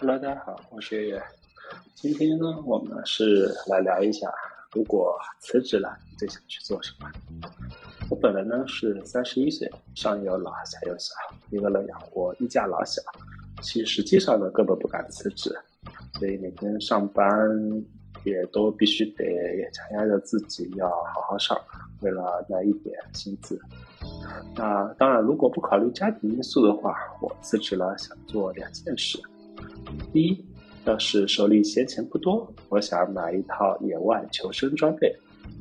Hello，大家好，我是月月。今天呢，我们是来聊一下，如果辞职了，最想去做什么？我本人呢是三十一岁，上有老下有小，一个人养活一家老小，其实际上呢根本不敢辞职，所以每天上班也都必须得强压着自己要好好上，为了那一点薪资。那当然，如果不考虑家庭因素的话，我辞职了想做两件事。第一，要是手里闲钱不多，我想买一套野外求生装备，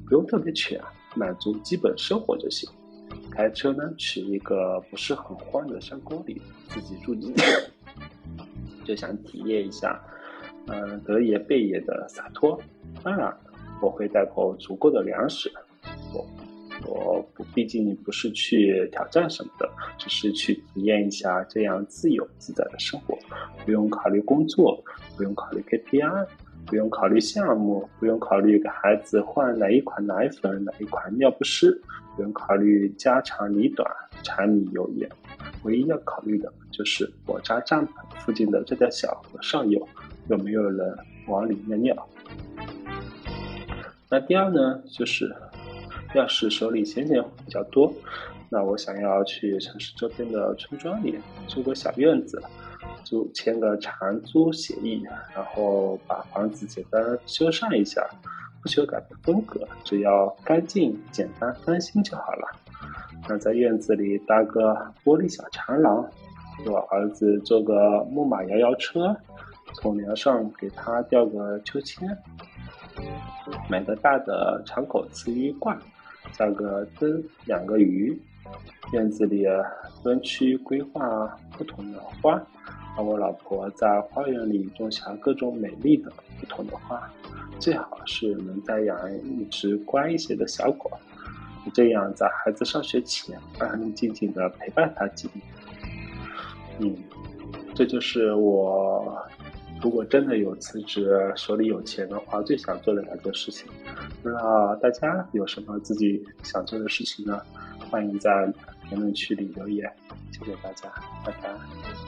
不用特别全，满足基本生活就行。开车呢，去一个不是很荒的山沟里，自己住几天，就想体验一下，嗯，得野备野的洒脱。当然，我会带够足够的粮食。我。我不，毕竟不是去挑战什么的，只是去体验一下这样自由自在的生活，不用考虑工作，不用考虑 KPI，不用考虑项目，不用考虑给孩子换哪一款奶粉、哪一款尿不湿，不用考虑家长里短、柴米油盐，唯一要考虑的就是我扎帐篷附近的这条小河上游有没有人往里面尿。那第二呢，就是。要是手里闲钱比较多，那我想要去城市周边的村庄里租个小院子，租签个长租协议，然后把房子简单修缮一下，不修改变风格，只要干净、简单、安心就好了。那在院子里搭个玻璃小长廊，给我儿子做个木马摇摇车，从梁上给他吊个秋千，买个大的长口瓷鱼罐。加个灯，养个鱼，院子里分区规划不同的花，让我老婆在花园里种下各种美丽的不同的花，最好是能再养一只乖一些的小狗，这样在孩子上学前安安静静的陪伴他几年。嗯，这就是我。如果真的有辞职，手里有钱的话，最想做的两件事情，不知道大家有什么自己想做的事情呢？欢迎在评论区里留言，谢谢大家，拜拜。